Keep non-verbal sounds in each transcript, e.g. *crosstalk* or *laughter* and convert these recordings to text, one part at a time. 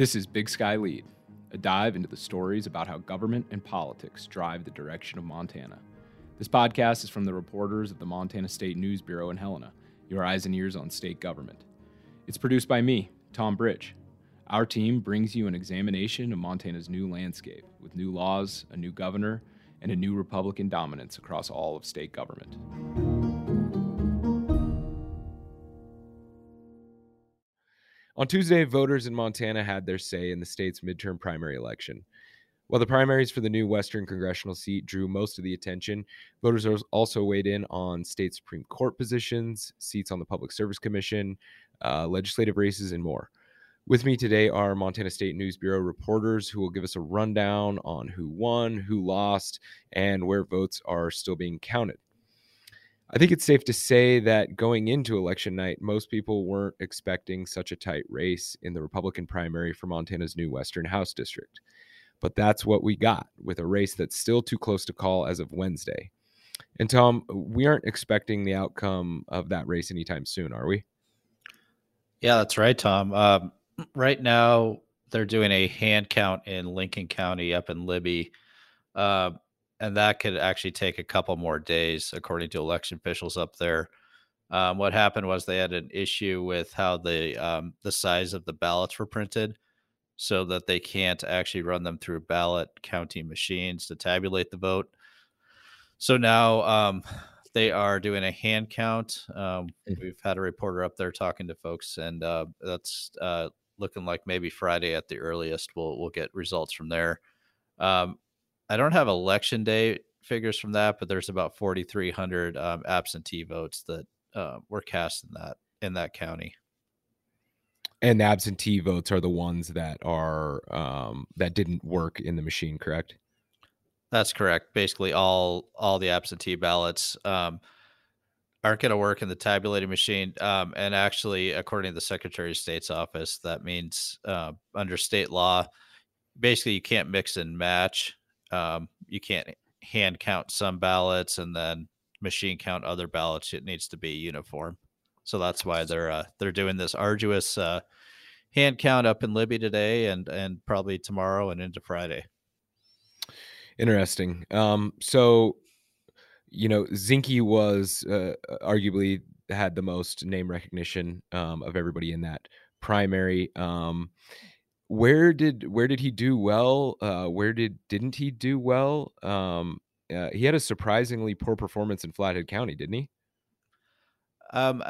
This is Big Sky Lead, a dive into the stories about how government and politics drive the direction of Montana. This podcast is from the reporters of the Montana State News Bureau in Helena, your eyes and ears on state government. It's produced by me, Tom Bridge. Our team brings you an examination of Montana's new landscape with new laws, a new governor, and a new Republican dominance across all of state government. On Tuesday, voters in Montana had their say in the state's midterm primary election. While the primaries for the new Western congressional seat drew most of the attention, voters also weighed in on state Supreme Court positions, seats on the Public Service Commission, uh, legislative races, and more. With me today are Montana State News Bureau reporters who will give us a rundown on who won, who lost, and where votes are still being counted. I think it's safe to say that going into election night, most people weren't expecting such a tight race in the Republican primary for Montana's new Western House District. But that's what we got with a race that's still too close to call as of Wednesday. And Tom, we aren't expecting the outcome of that race anytime soon, are we? Yeah, that's right, Tom. Um, *clears throat* right now, they're doing a hand count in Lincoln County up in Libby. Uh, and that could actually take a couple more days, according to election officials up there. Um, what happened was they had an issue with how the um, the size of the ballots were printed, so that they can't actually run them through ballot counting machines to tabulate the vote. So now um, they are doing a hand count. Um, mm-hmm. we've had a reporter up there talking to folks, and uh, that's uh, looking like maybe Friday at the earliest. We'll we'll get results from there. Um, I don't have election day figures from that, but there's about 4,300 um, absentee votes that uh, were cast in that in that county. And absentee votes are the ones that are um, that didn't work in the machine, correct? That's correct. Basically, all all the absentee ballots um, aren't going to work in the tabulating machine. Um, and actually, according to the Secretary of State's office, that means uh, under state law, basically you can't mix and match um, you can't hand count some ballots and then machine count other ballots. It needs to be uniform. So that's why they're uh, they're doing this arduous uh, hand count up in Libby today and and probably tomorrow and into Friday. Interesting. Um, so, you know, Zinke was uh, arguably had the most name recognition um, of everybody in that primary. Um, where did where did he do well? Uh, where did didn't he do well? Um, uh, he had a surprisingly poor performance in Flathead County, didn't he? Um,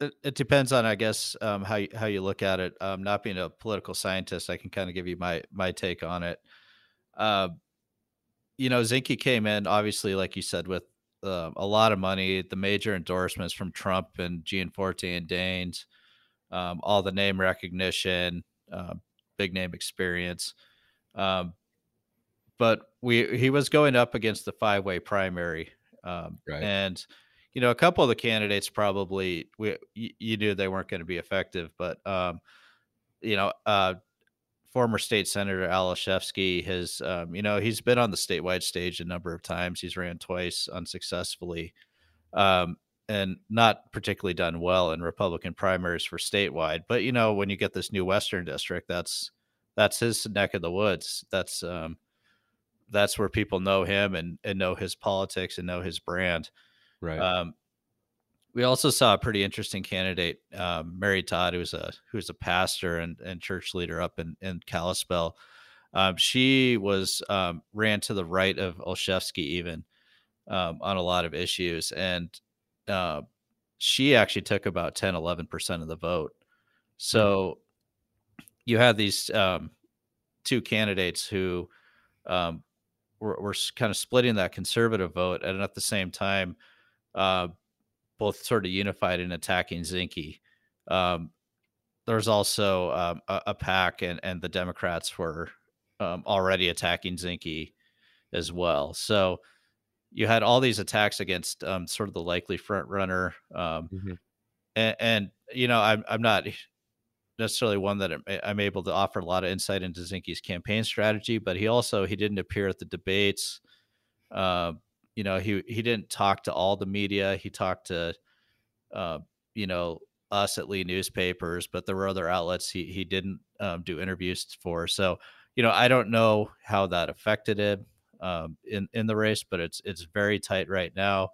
it, it, depends on, I guess, um, how you, how you look at it. Um, not being a political scientist, I can kind of give you my my take on it. Uh, you know, Zinke came in obviously, like you said, with uh, a lot of money, the major endorsements from Trump and Gianforte and Daines, um, all the name recognition, uh, big name experience. Um, but we he was going up against the five way primary, um, right. and you know a couple of the candidates probably we you, you knew they weren't going to be effective, but um, you know uh, former state senator Al Olszewski has um, you know he's been on the statewide stage a number of times. He's ran twice unsuccessfully. Um, and not particularly done well in Republican primaries for statewide. But you know, when you get this new Western district, that's that's his neck of the woods. That's um, that's where people know him and and know his politics and know his brand. Right. Um, we also saw a pretty interesting candidate, um, Mary Todd, who's a who's a pastor and, and church leader up in in Kalispell. Um, she was um, ran to the right of Olszewski even um, on a lot of issues, and uh, she actually took about 10, 11% of the vote. Hmm. So you had these um, two candidates who um, were, were, kind of splitting that conservative vote, and at the same time, uh, both sort of unified in attacking Zinke. Um, there's also um, a, a, PAC, and, and the Democrats were um, already attacking Zinke as well. So you had all these attacks against um, sort of the likely front runner, um, mm-hmm. and, and, you know I'm I'm not necessarily one that I'm able to offer a lot of insight into Zinke's campaign strategy, but he also he didn't appear at the debates. Uh, you know he he didn't talk to all the media. He talked to uh, you know us at Lee newspapers, but there were other outlets he he didn't um, do interviews for. So you know, I don't know how that affected him um, in in the race, but it's it's very tight right now.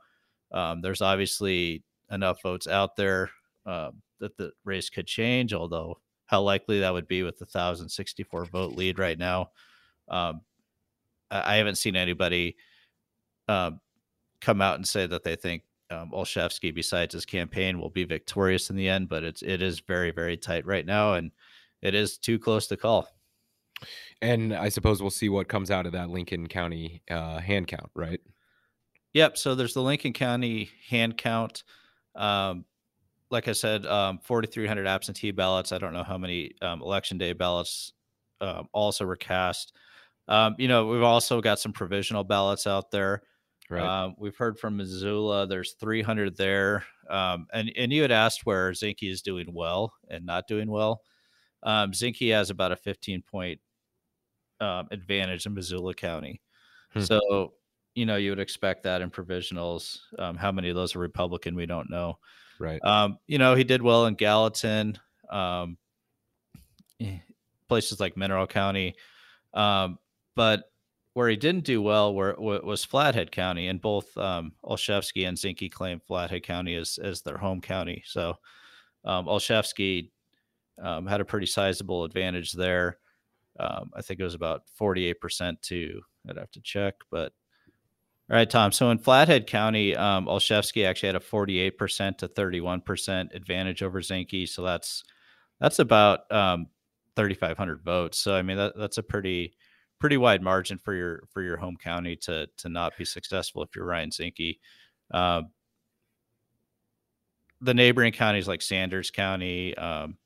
Um, there's obviously enough votes out there um, that the race could change, although how likely that would be with the 1,064 vote lead right now. Um, I haven't seen anybody um, come out and say that they think um, Olszewski, besides his campaign, will be victorious in the end. But it's it is very very tight right now, and it is too close to call. And I suppose we'll see what comes out of that Lincoln County uh, hand count, right? Yep. So there's the Lincoln County hand count. Um, like I said, um, 4,300 absentee ballots. I don't know how many um, election day ballots um, also were cast. Um, you know, we've also got some provisional ballots out there. Right. Um, we've heard from Missoula. There's 300 there. Um, and and you had asked where Zinke is doing well and not doing well. Um, Zinke has about a 15 point um, advantage in Missoula County. Hmm. So you know you would expect that in provisionals. Um, how many of those are Republican? We don't know. Right. Um, you know he did well in Gallatin, um, eh, places like Mineral County. Um, but where he didn't do well were, was Flathead County, and both um, Olszewski and Zinke claim Flathead County as, as their home county. So um, Olszewski um, had a pretty sizable advantage there. Um, I think it was about 48% too. I'd have to check, but all right, Tom. So in Flathead County, um, Olszewski actually had a 48% to 31% advantage over Zinke. So that's, that's about um, 3,500 votes. So, I mean, that, that's a pretty, pretty wide margin for your for your home county to to not be successful if you're Ryan Zinke. Uh, the neighboring counties like Sanders County, um,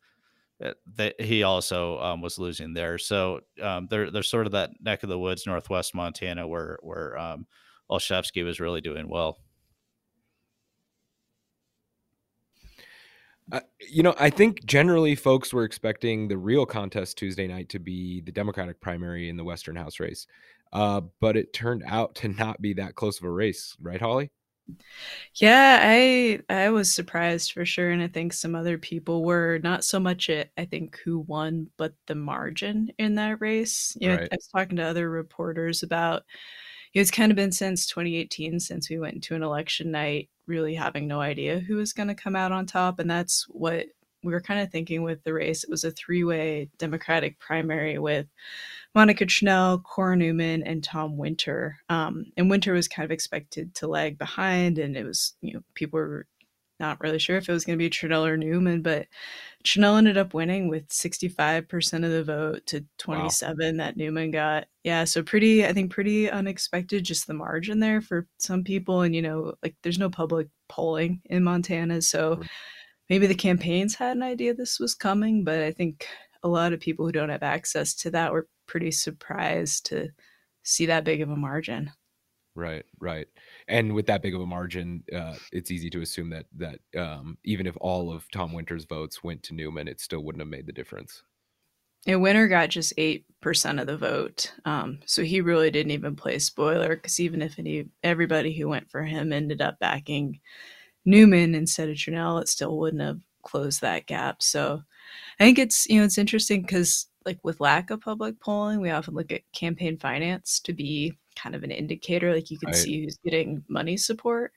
that he also um, was losing there. So um, they're they're sort of that neck of the woods, northwest Montana, where where um, Olszewski was really doing well. Uh, you know, I think generally folks were expecting the real contest Tuesday night to be the Democratic primary in the Western House race. Uh, but it turned out to not be that close of a race, right, Holly? Yeah, I I was surprised for sure, and I think some other people were not so much it. I think who won, but the margin in that race. You know, right. I was talking to other reporters about. It's kind of been since 2018 since we went into an election night really having no idea who was going to come out on top. And that's what we were kind of thinking with the race. It was a three way Democratic primary with Monica Tranel, Cora Neumann, and Tom Winter. Um, and Winter was kind of expected to lag behind, and it was, you know, people were not really sure if it was going to be Tranel or Neumann, but Tranel ended up winning with 65% of the vote to 27 wow. that Neumann got. Yeah, so pretty, I think pretty unexpected, just the margin there for some people. And, you know, like there's no public polling in Montana. So maybe the campaigns had an idea this was coming, but I think a lot of people who don't have access to that were pretty surprised to see that big of a margin. Right, right and with that big of a margin, uh, it's easy to assume that that um, even if all of Tom Winter's votes went to Neumann, it still wouldn't have made the difference. And Winter got just eight percent of the vote, um, so he really didn't even play spoiler. Because even if any everybody who went for him ended up backing Neumann instead of Tranel, it still wouldn't have closed that gap. So I think it's you know it's interesting because like with lack of public polling, we often look at campaign finance to be kind of an indicator. Like you can right. see who's getting money support.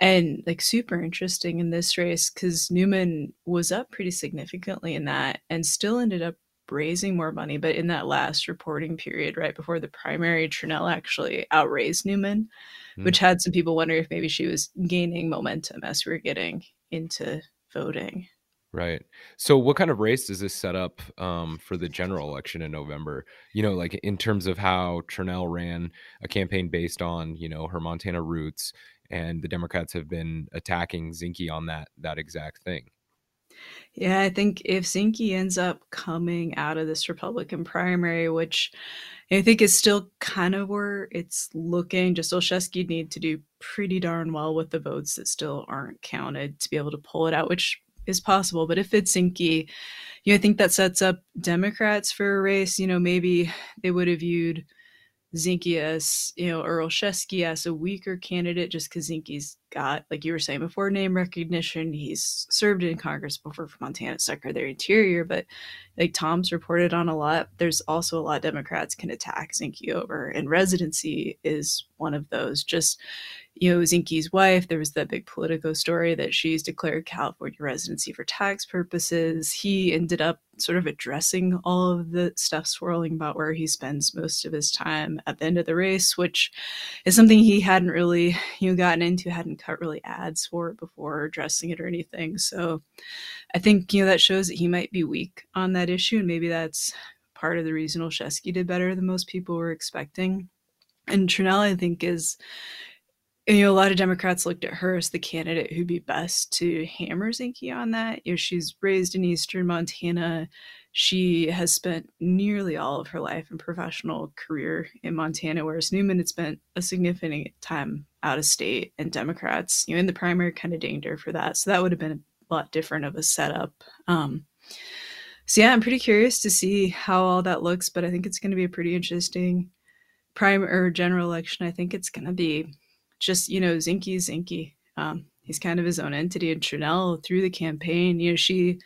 And like super interesting in this race because Neumann was up pretty significantly in that and still ended up raising more money. But in that last reporting period, right before the primary, Tranel actually outraised Neumann, mm. which had some people wondering if maybe she was gaining momentum as we are getting into voting. Right. So, what kind of race does this set up um, for the general election in November? You know, like in terms of how Tranel ran a campaign based on you know her Montana roots, and the Democrats have been attacking Zinke on that that exact thing. Yeah, I think if Zinke ends up coming out of this Republican primary, which I think is still kind of where it's looking, just Olszewski need to do pretty darn well with the votes that still aren't counted to be able to pull it out, which is possible. But if it's Zinke, you know, I think that sets up Democrats for a race. You know, maybe they would have viewed Zinke as, you know, Olszewski as a weaker candidate just because Zinke's got, like you were saying before, name recognition. He's served in Congress before for Montana Secretary Interior, but like Tom's reported on a lot. There's also a lot Democrats can attack Zinke over, and residency is one of those. Just you know, Zinke's wife, there was that big Politico story that she's declared California residency for tax purposes. He ended up sort of addressing all of the stuff swirling about where he spends most of his time at the end of the race, which is something he hadn't really, you know, gotten into, hadn't cut really ads for it before addressing it or anything. So I think, you know, that shows that he might be weak on that issue. And maybe that's part of the reason Olszewski did better than most people were expecting. And Tranel, I think, is you know, a lot of Democrats looked at her as the candidate who'd be best to hammer Zinke on that. You know, she's raised in eastern Montana. She has spent nearly all of her life and professional career in Montana, whereas Neumann had spent a significant time out of state, and Democrats, you know, in the primary kind of dinged her for that. So that would have been a lot different of a setup. Um, so yeah, I'm pretty curious to see how all that looks, but I think it's going to be a pretty interesting prime or general election. I think it's going to be just you know Zinke Zinke. Um, he's kind of his own entity. And Tranel through the campaign, you know, she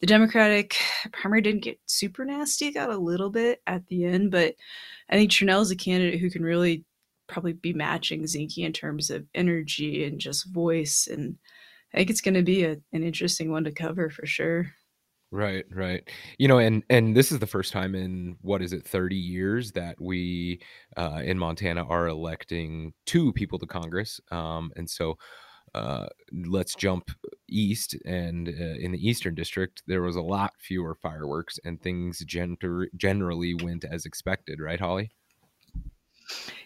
the Democratic primary didn't get super nasty, got a little bit at the end, but I think Tranel is a candidate who can really probably be matching Zinke in terms of energy and just voice. And I think it's going to be a, an interesting one to cover for sure. Right, right. You know, and and this is the first time in what is it, 30 years that we uh, in Montana are electing two people to Congress. Um, and so uh, let's jump east. And uh, in the Eastern District, there was a lot fewer fireworks, and things gen- generally went as expected, right, Holly?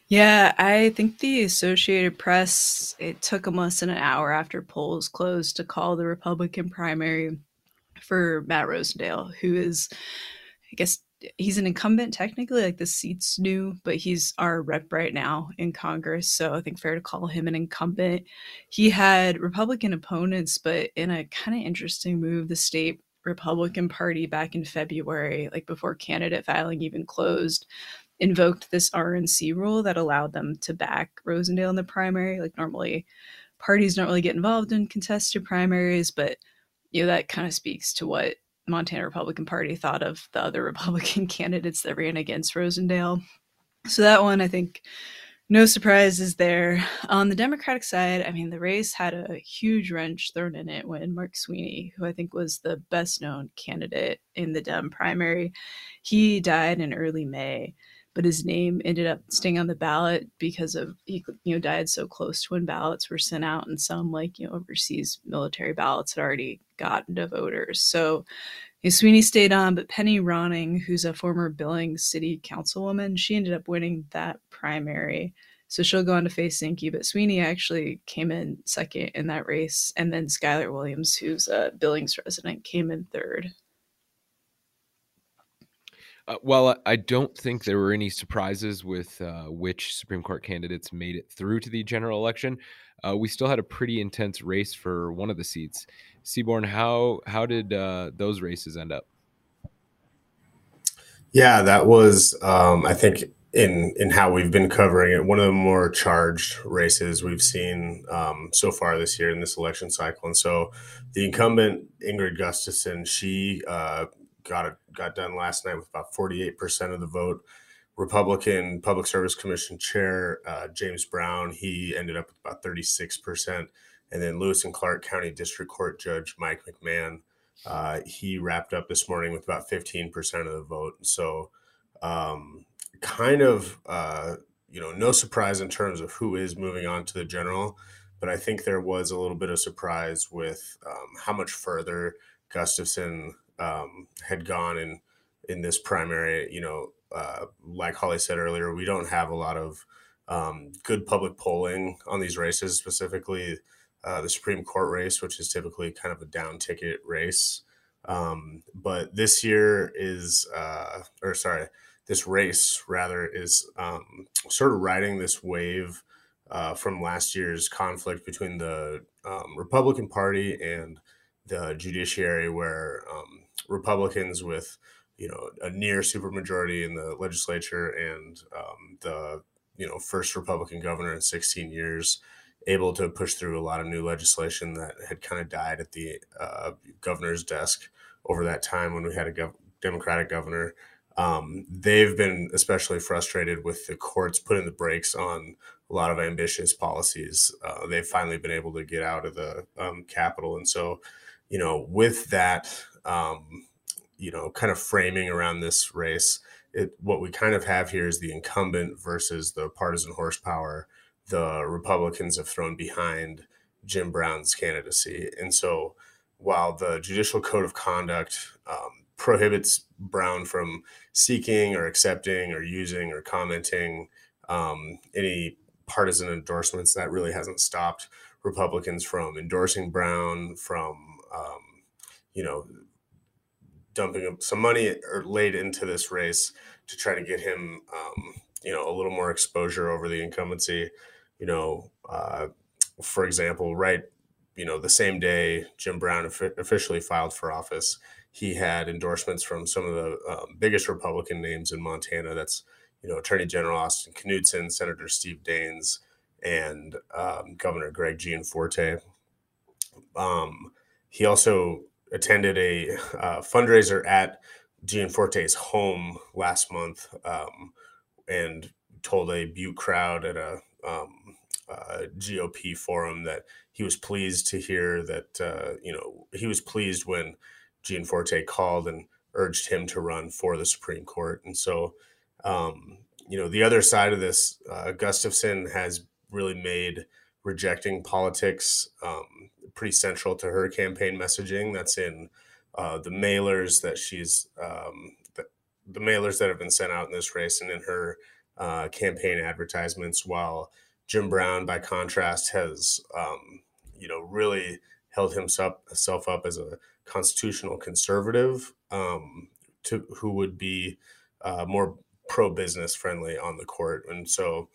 Yeah, I think the Associated Press, it took them less than an hour after polls closed to call the Republican primary for Matt Rosendale, who is, I guess, he's an incumbent technically, like the seat's new, but he's our rep right now in Congress. So I think fair to call him an incumbent. He had Republican opponents, but in a kind of interesting move, the state Republican Party back in February, like before candidate filing even closed, invoked this RNC rule that allowed them to back Rosendale in the primary. Like normally, parties don't really get involved in contested primaries, but you know that kind of speaks to what Montana Republican Party thought of the other *laughs* Republican candidates that ran against Rosendale. So that one, I think, no surprises there. On the Democratic side, I mean, the race had a huge wrench thrown in it when Mark Sweeney, who I think was the best known candidate in the Dem primary, he died in early May but his name ended up staying on the ballot because of he you know died so close to when ballots were sent out and some like you know overseas military ballots had already gotten to voters so sweeney stayed on but penny ronning who's a former billings city councilwoman she ended up winning that primary so she'll go on to face Zinke, but Sweeney actually came in second in that race, and then Skylar Williams, who's a Billings resident, came in third. Uh, well, I don't think there were any surprises with uh, which Supreme Court candidates made it through to the general election. Uh, we still had a pretty intense race for one of the seats. Seaborn, how how did uh, those races end up? Yeah, that was um, I think in in how we've been covering it, one of the more charged races we've seen um, so far this year in this election cycle. And so, the incumbent Ingrid Gustafson, she uh, got got done last night with about 48% of the vote. Republican Public Service Commission Chair uh, James Brown, he ended up with about 36%. And then Lewis and Clark County District Court Judge Mike McMahon, uh, he wrapped up this morning with about 15% of the vote. So, um, kind of, uh, you know, no surprise in terms of who is moving on to the general, but I think there was a little bit of surprise with um, how much further Gustafson um, had gone in in this primary. You know, uh, like Holly said earlier, we don't have a lot of um, good public polling on these races, specifically uh, the Supreme Court race, which is typically kind of a down ticket race. Um, but this year is, uh, or sorry, this race rather is um, sort of riding this wave uh, from last year's conflict between the um, Republican Party and the judiciary, where um, Republicans with you know a near supermajority in the legislature and um, the you know first Republican governor in 16 years, able to push through a lot of new legislation that had kind of died at the uh, governor's desk over that time when we had a gov- Democratic governor. Um, they've been especially frustrated with the courts putting the brakes on a lot of ambitious policies. Uh, they've finally been able to get out of the um, and so you know, with that, um, you know, kind of framing around this race, it what we kind of have here is the incumbent versus the partisan horsepower the Republicans have thrown behind Jim Brown's candidacy, and so while the Judicial Code of Conduct um, prohibits Brown from seeking or accepting or using or commenting um, any partisan endorsements, that really hasn't stopped Republicans from endorsing Brown, from um, you know dumping some money or laid into this race to try to get him, um, you know, a little more exposure over the incumbency. You know, uh, for example, right, you know, the same day Jim Brown officially filed for office, he had endorsements from some of the um, biggest Republican names in Montana. That's you know Attorney General Austin Knudsen, Senator Steve Daines, and um, Governor Greg Gianforte. Um, he also attended a uh, fundraiser at Gianforte's home last month um, and told a Butte crowd at a um, uh, GOP forum that he was pleased to hear that, uh, you know, he was pleased when Gianforte called and urged him to run for the Supreme Court. And so, um, you know, the other side of this, uh, Gustafson has really made rejecting politics um, pretty central to her campaign messaging. That's in uh, the mailers that she's um, the, the, mailers that have been sent out in this race and in her uh, campaign advertisements. While Jim Brown, by contrast, has um, you know really held himself himself up as a constitutional conservative um, to who would be uh, more pro business friendly on the court, and so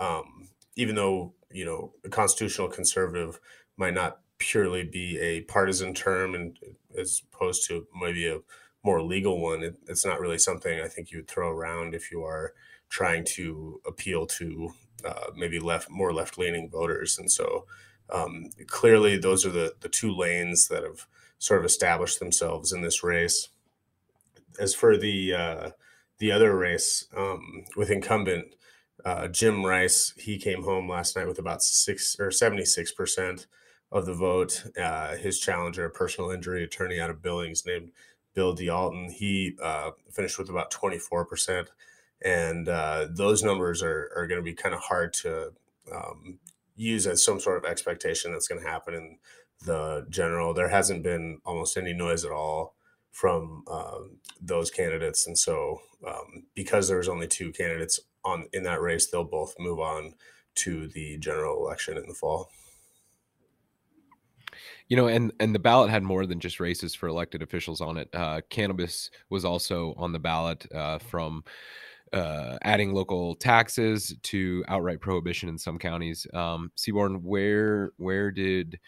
um, even though you know a constitutional conservative might not purely be a partisan term and as opposed to maybe a more legal one it, it's not really something i think you would throw around if you are trying to appeal to uh, maybe left more left leaning voters. And so um, clearly those are the the two lanes that have sort of established themselves in this race. As for the uh, the other race um, with incumbent uh, Jim Rice, he came home last night with about six or 76% of the vote. Uh, his challenger, a personal injury attorney out of Billings named Bill D'Alton, he uh, finished with about 24%. And uh, those numbers are, are going to be kind of hard to um, use as some sort of expectation that's going to happen in the general. There hasn't been almost any noise at all from um, those candidates. And so, um, because there's only two candidates on in that race, they'll both move on to the general election in the fall. You know, and and the ballot had more than just races for elected officials on it. Uh, cannabis was also on the ballot uh, from uh, adding local taxes to outright prohibition in some counties. Um, Seaborn, where where did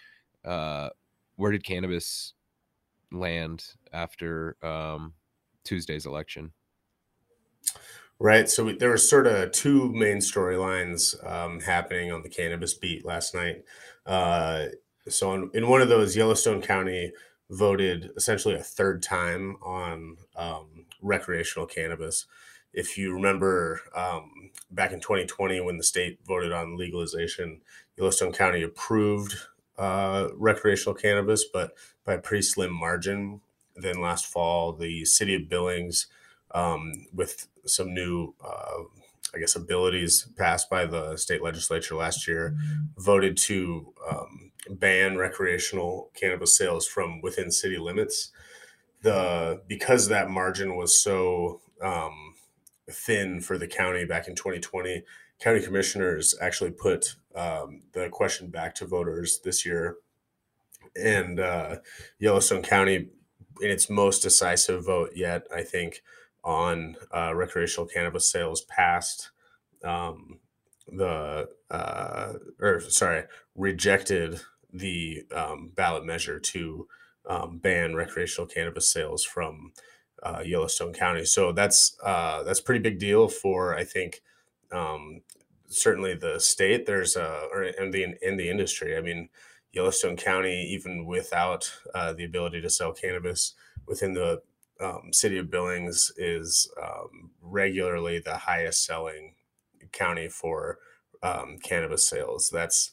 uh, where did cannabis land after um, Tuesday's election? Right. So we, there were sort of two main storylines um, happening on the cannabis beat last night. Uh, so in, in, one of those, Yellowstone County voted essentially a third time on um, recreational cannabis. If you remember um, back in 2020 when the state voted on legalization, Yellowstone County approved uh, recreational cannabis, but by a pretty slim margin. Then last fall, the city of Billings um, with some new, uh, I guess, abilities passed by the state legislature last year, voted to um, ban recreational cannabis sales from within city limits. The because that margin was so um, thin for the county back in 2020, county commissioners actually put um, the question back to voters this year, and uh, Yellowstone County, in its most decisive vote yet, I think on uh, recreational cannabis sales passed um, the uh, or sorry rejected the um, ballot measure to um, ban recreational cannabis sales from uh, Yellowstone County. So that's uh, that's pretty big deal for I think um, certainly the state. There's uh, or in the in the industry. I mean, Yellowstone County, even without uh, the ability to sell cannabis within the um, city of Billings, is um, regularly the highest selling county for um, cannabis sales. That's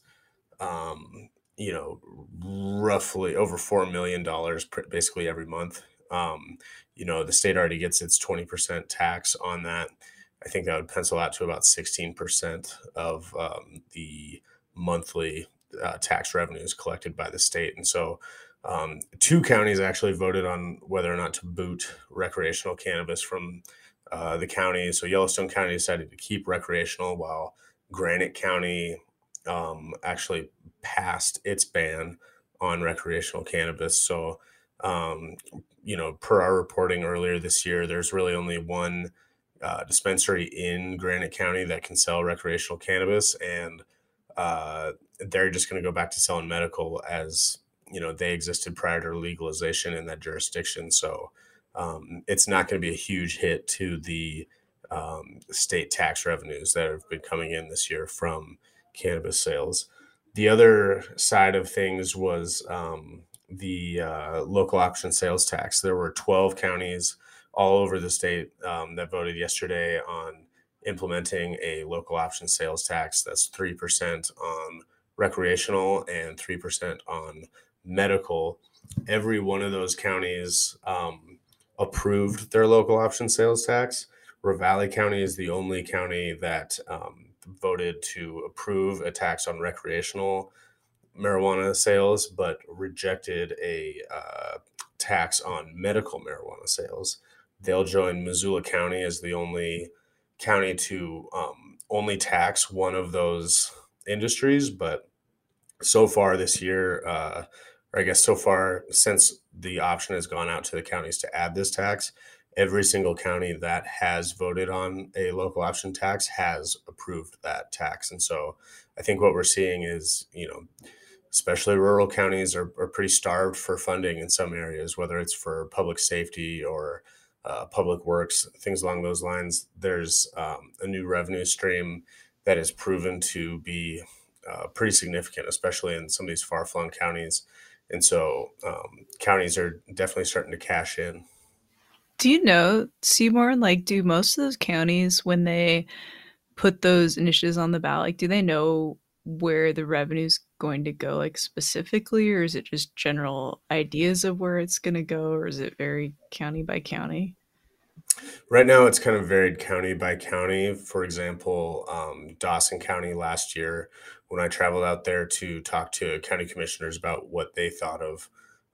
um, you know roughly over four million dollars basically every month. Um, you know the state already gets its twenty percent tax on that. I think that would pencil out to about sixteen percent of um, the monthly uh, tax revenues collected by the state, and so. Um, two counties actually voted on whether or not to boot recreational cannabis from uh, the county. So Yellowstone County decided to keep recreational, while Granite County um, actually passed its ban on recreational cannabis. So, um, you know, per our reporting earlier this year, there's really only one uh, dispensary in Granite County that can sell recreational cannabis, and uh, they're just going to go back to selling medical as you know they existed prior to legalization in that jurisdiction. So um, it's not going to be a huge hit to the um, state tax revenues that have been coming in this year from cannabis sales. The other side of things was um, the uh, local option sales tax. There were 12 counties all over the state um, that voted yesterday on implementing a local option sales tax that's 3% on recreational and 3% on medical. Every one of those counties um, approved their local option sales tax. Ravalli County is the only county that um, voted to approve a tax on recreational marijuana sales, but rejected a uh, tax on medical marijuana sales. They'll join Missoula County as the only county to um, only tax one of those industries. But so far this year, uh, or I guess so far since the option has gone out to the counties to add this tax, every single county that has voted on a local option tax has approved that tax. And so I think what we're seeing is, you know, especially rural counties are, are pretty starved for funding in some areas, whether it's for public safety or uh, public works, things along those lines. There's um, a new revenue stream that is proven to be uh, pretty significant, especially in some of these far flung counties. And so um, counties are definitely starting to cash in. Do you know, Seaborn, like, do most of those counties, when they put those initiatives on the ballot, like, do they know where the revenue's going to go, like, specifically, or is it just general ideas of where it's going to go, or is it very county by county? Right now, it's kind of varied county by county. For example, um, Dawson County last year, when I traveled out there to talk to county commissioners about what they thought of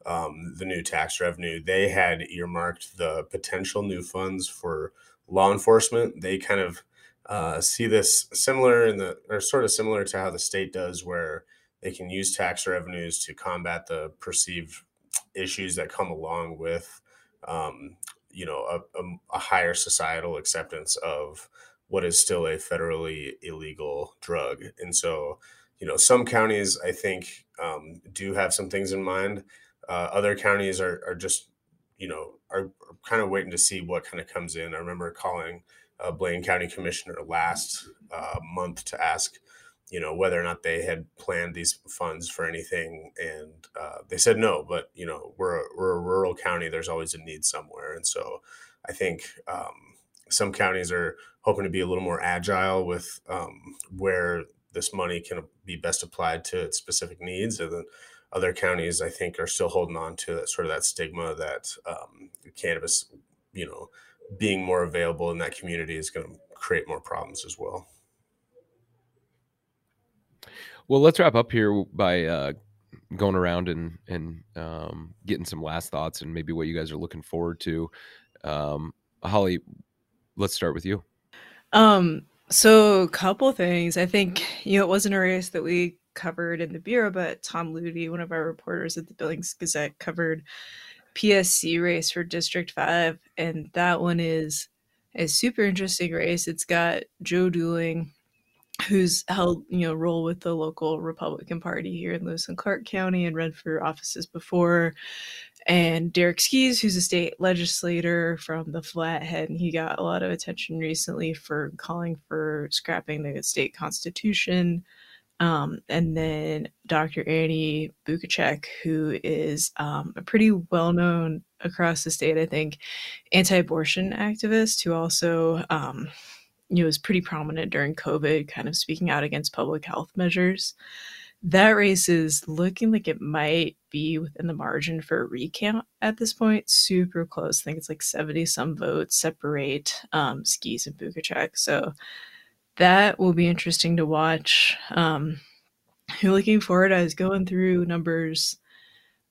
um, the new tax revenue, they had earmarked the potential new funds for law enforcement. They kind of uh, see this similar in the or sort of similar to how the state does, where they can use tax revenues to combat the perceived issues that come along with, um, you know, a, a, a higher societal acceptance of what is still a federally illegal drug. And so, you know, some counties I think um, do have some things in mind. Uh, other counties are, are just, you know, are, are, kind of waiting to see what kind of comes in. I remember calling uh, Blaine County Commissioner last uh, month to ask, you know, whether or not they had planned these funds for anything, and uh, they said no. But you know, we're a, we're a rural county. There's always a need somewhere, and so I think um, some counties are hoping to be a little more agile with um, where this money can be best applied to its specific needs, and then other counties, I think, are still holding on to that sort of that stigma that um, cannabis, you know, being more available in that community is going to create more problems as well. Well, let's wrap up here by uh, going around and and um, getting some last thoughts and maybe what you guys are looking forward to. Um, Holly, let's start with you. Um, so a couple things. I think you know it wasn't a race that we covered in the bureau, but Tom Lutey, one of our reporters at the Billings Gazette, covered PSC race for District 5. And that one is a super interesting race. It's got Joe Dooling, who's held, you know, role with the local Republican Party here in Lewis and Clark County and run for offices before. And Derek Skees, who's a state legislator from the Flathead, and he got a lot of attention recently for calling for scrapping the state constitution. Um, and then Dr. Annie Bukacek, who is um, a pretty well known across the state, I think, anti abortion activist who also um, you know, was pretty prominent during COVID, kind of speaking out against public health measures. That race is looking like it might be within the margin for a recount at this point. Super close. I think it's like 70 some votes separate um, Skees and Bukacek. So that will be interesting to watch. Um, looking forward, I was going through numbers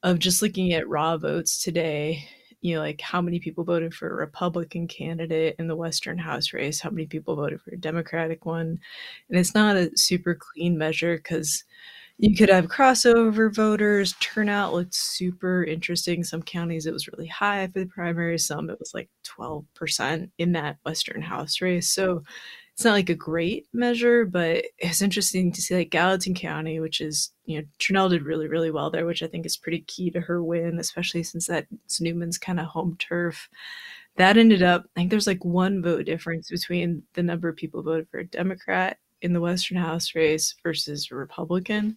of just looking at raw votes today. You know, like how many people voted for a Republican candidate in the Western House race, how many people voted for a Democratic one. And it's not a super clean measure because you could have crossover voters. Turnout looked super interesting. Some counties it was really high for the primary, some it was like 12% in that Western House race. So it's not like a great measure, but it's interesting to see like Gallatin County, which is, you know, Tranel did really, really well there, which I think is pretty key to her win, especially since that's Neumann's kind of home turf. That ended up, I think there's like one vote difference between the number of people voted for a Democrat in the Western House race versus Republican.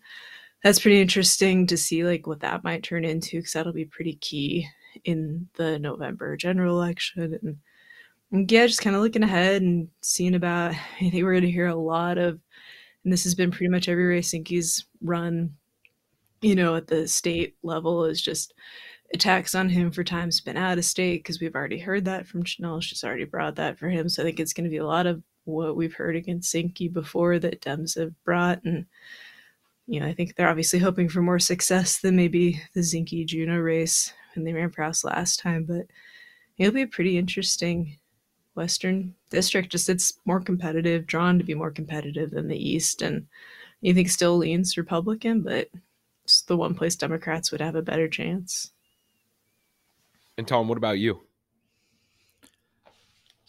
That's pretty interesting to see like what that might turn into because that'll be pretty key in the November general election and yeah, just kind of looking ahead and seeing about. I think we're going to hear a lot of, and this has been pretty much every race Zinke's run, you know, at the state level is just attacks on him for time spent out of state because we've already heard that from Tranel. She's already brought that for him. So I think it's going to be a lot of what we've heard against Zinke before that Dems have brought. And, you know, I think they're obviously hoping for more success than maybe the Zinke Juneau race when they ran Proust last time. But it'll be a pretty interesting Western District. Just it's more competitive, drawn to be more competitive than the East, and you think still leans Republican, but it's the one place Democrats would have a better chance. And Tom, what about you?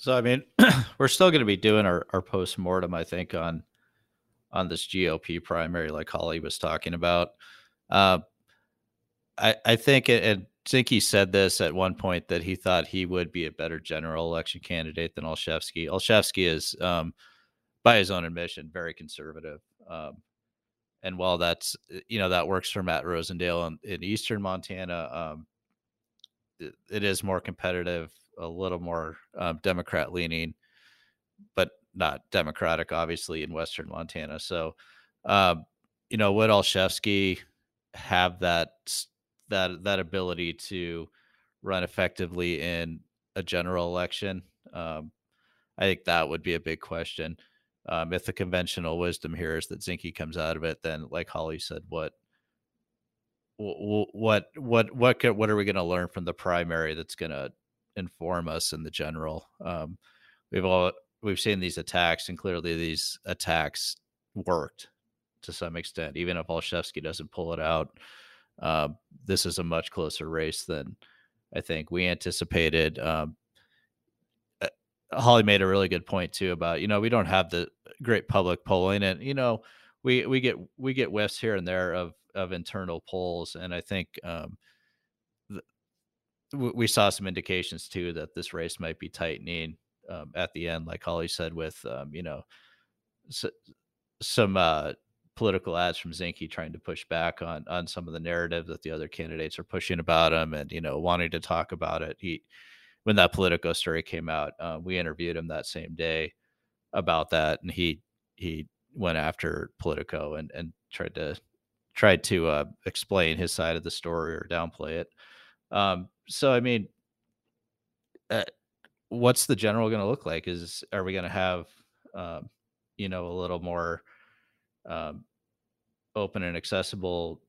So I mean, *clears throat* we're still going to be doing our, our post mortem, I think, on on this GOP primary, like Holly was talking about. Uh, I I think it, it Zinke said this at one point that he thought he would be a better general election candidate than Olszewski. Olszewski is, um, by his own admission, very conservative. Um, and while that's you know that works for Matt Rosendale in, in eastern Montana, um, it, it is more competitive, a little more um, Democrat leaning, but not Democratic, obviously, in western Montana. So, um, you know, would Olszewski have that that that ability to run effectively in a general election? Um, I think that would be a big question. Um, if the conventional wisdom here is that Zinke comes out of it, then like Holly said, what what what what what what are we going to learn from the primary that's going to inform us in the general? Um, we've all we've seen these attacks, and clearly these attacks worked to some extent, even if Olszewski doesn't pull it out uh, this is a much closer race than I think we anticipated. Um, uh, Holly made a really good point too about you know we don't have the great public polling, and you know we we get we get whiffs here and there of of internal polls, and I think um, we saw some indications too that this race might be tightening um, at the end, like Holly said, with um, you know so, some uh, political ads from Zinke trying to push back on on some of the narrative that the other candidates are pushing about him, and you know wanting to talk about it. He when that Politico story came out, uh, we interviewed him that same day about that, and he he went after Politico and and tried to tried to uh, explain his side of the story or downplay it. Um, so I mean, uh, what's the general going to look like? Is are we going to have um, you know a little more um, open and accessible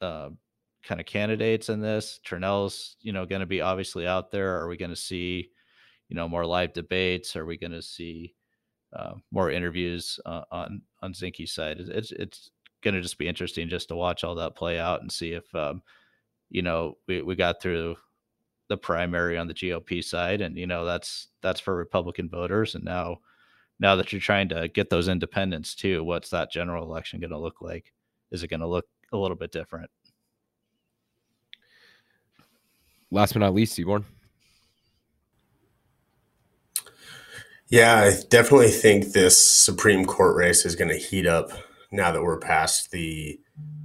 uh, kind of candidates in this. Tranel's, you know, going to be obviously out there. Are we going to see, you know, more live debates? Are we going to see uh, more interviews uh, on on Zinke's side? It's it's going to just be interesting just to watch all that play out and see if, um, you know, we we got through the primary on the GOP side, and you know that's that's for Republican voters, and now now that you're trying to get those independents too, what's that general election going to look like? Is it going to look a little bit different? last but not least, Seaborn. Yeah, I definitely think this Supreme Court race is going to heat up now that we're past the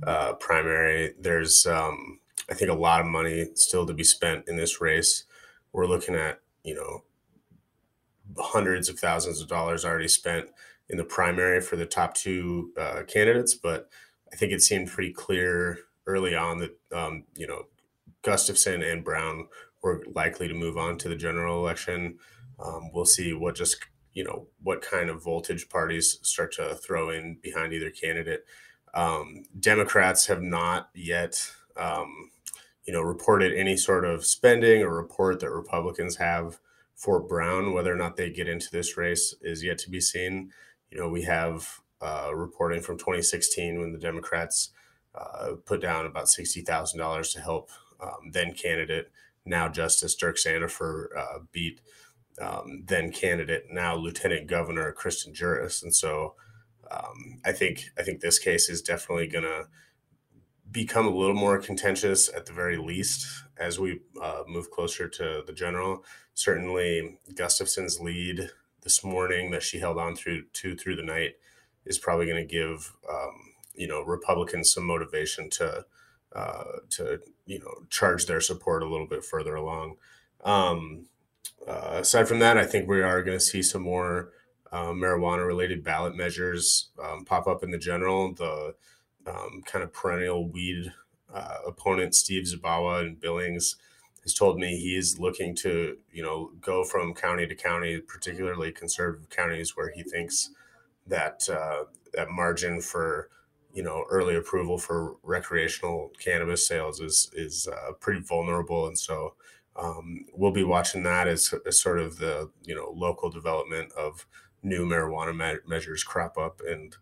uh, primary. There's, um, I think, a lot of money still to be spent in this race. We're looking at, you know, hundreds of thousands of dollars already spent in the primary for the top two uh, candidates, but I think it seemed pretty clear early on that um, you know Gustafson and Brown were likely to move on to the general election. Um, we'll see what just you know what kind of voltage parties start to throw in behind either candidate. Um, Democrats have not yet um, you know reported any sort of spending or report that Republicans have for Brown. Whether or not they get into this race is yet to be seen. You know we have uh, reporting from 2016 when the Democrats uh, put down about $60,000 to help um, then candidate, now Justice Dirk Sandefur uh, beat um, then candidate, now Lieutenant Governor Kristen Juras. And so um, I think I think this case is definitely going to become a little more contentious at the very least as we uh, move closer to the general. Certainly, Gustafson's lead this morning that she held on through to through the night is probably going to give um, you know Republicans some motivation to uh, to you know charge their support a little bit further along. Um, uh, aside from that, I think we are going to see some more uh, marijuana related ballot measures um, pop up in the general. The um, kind of perennial weed uh, opponent Steve Zabawa in Billings has told me he's looking to you know go from county to county, particularly conservative counties where he thinks that uh, that margin for you know early approval for recreational cannabis sales is is uh, pretty vulnerable, and so um, we'll be watching that as, as, sort of the you know local development of new marijuana me- measures crop up, and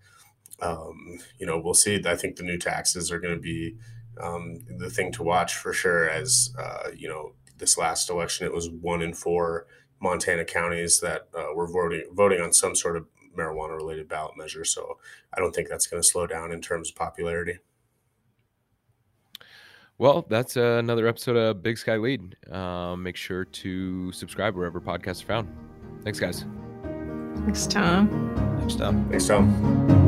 um, you know we'll see. I think the new taxes are going to be um, the thing to watch for sure. As uh, you know, this last election, it was one in four Montana counties that uh, were voting voting on some sort of marijuana related ballot measure. So I don't think that's going to slow down in terms of popularity. Well, that's uh, another episode of Big Sky Lead. Uh, make sure to subscribe wherever podcasts are found. Thanks, guys. Thanks, Tom. Thanks, Tom. Thanks, Tom.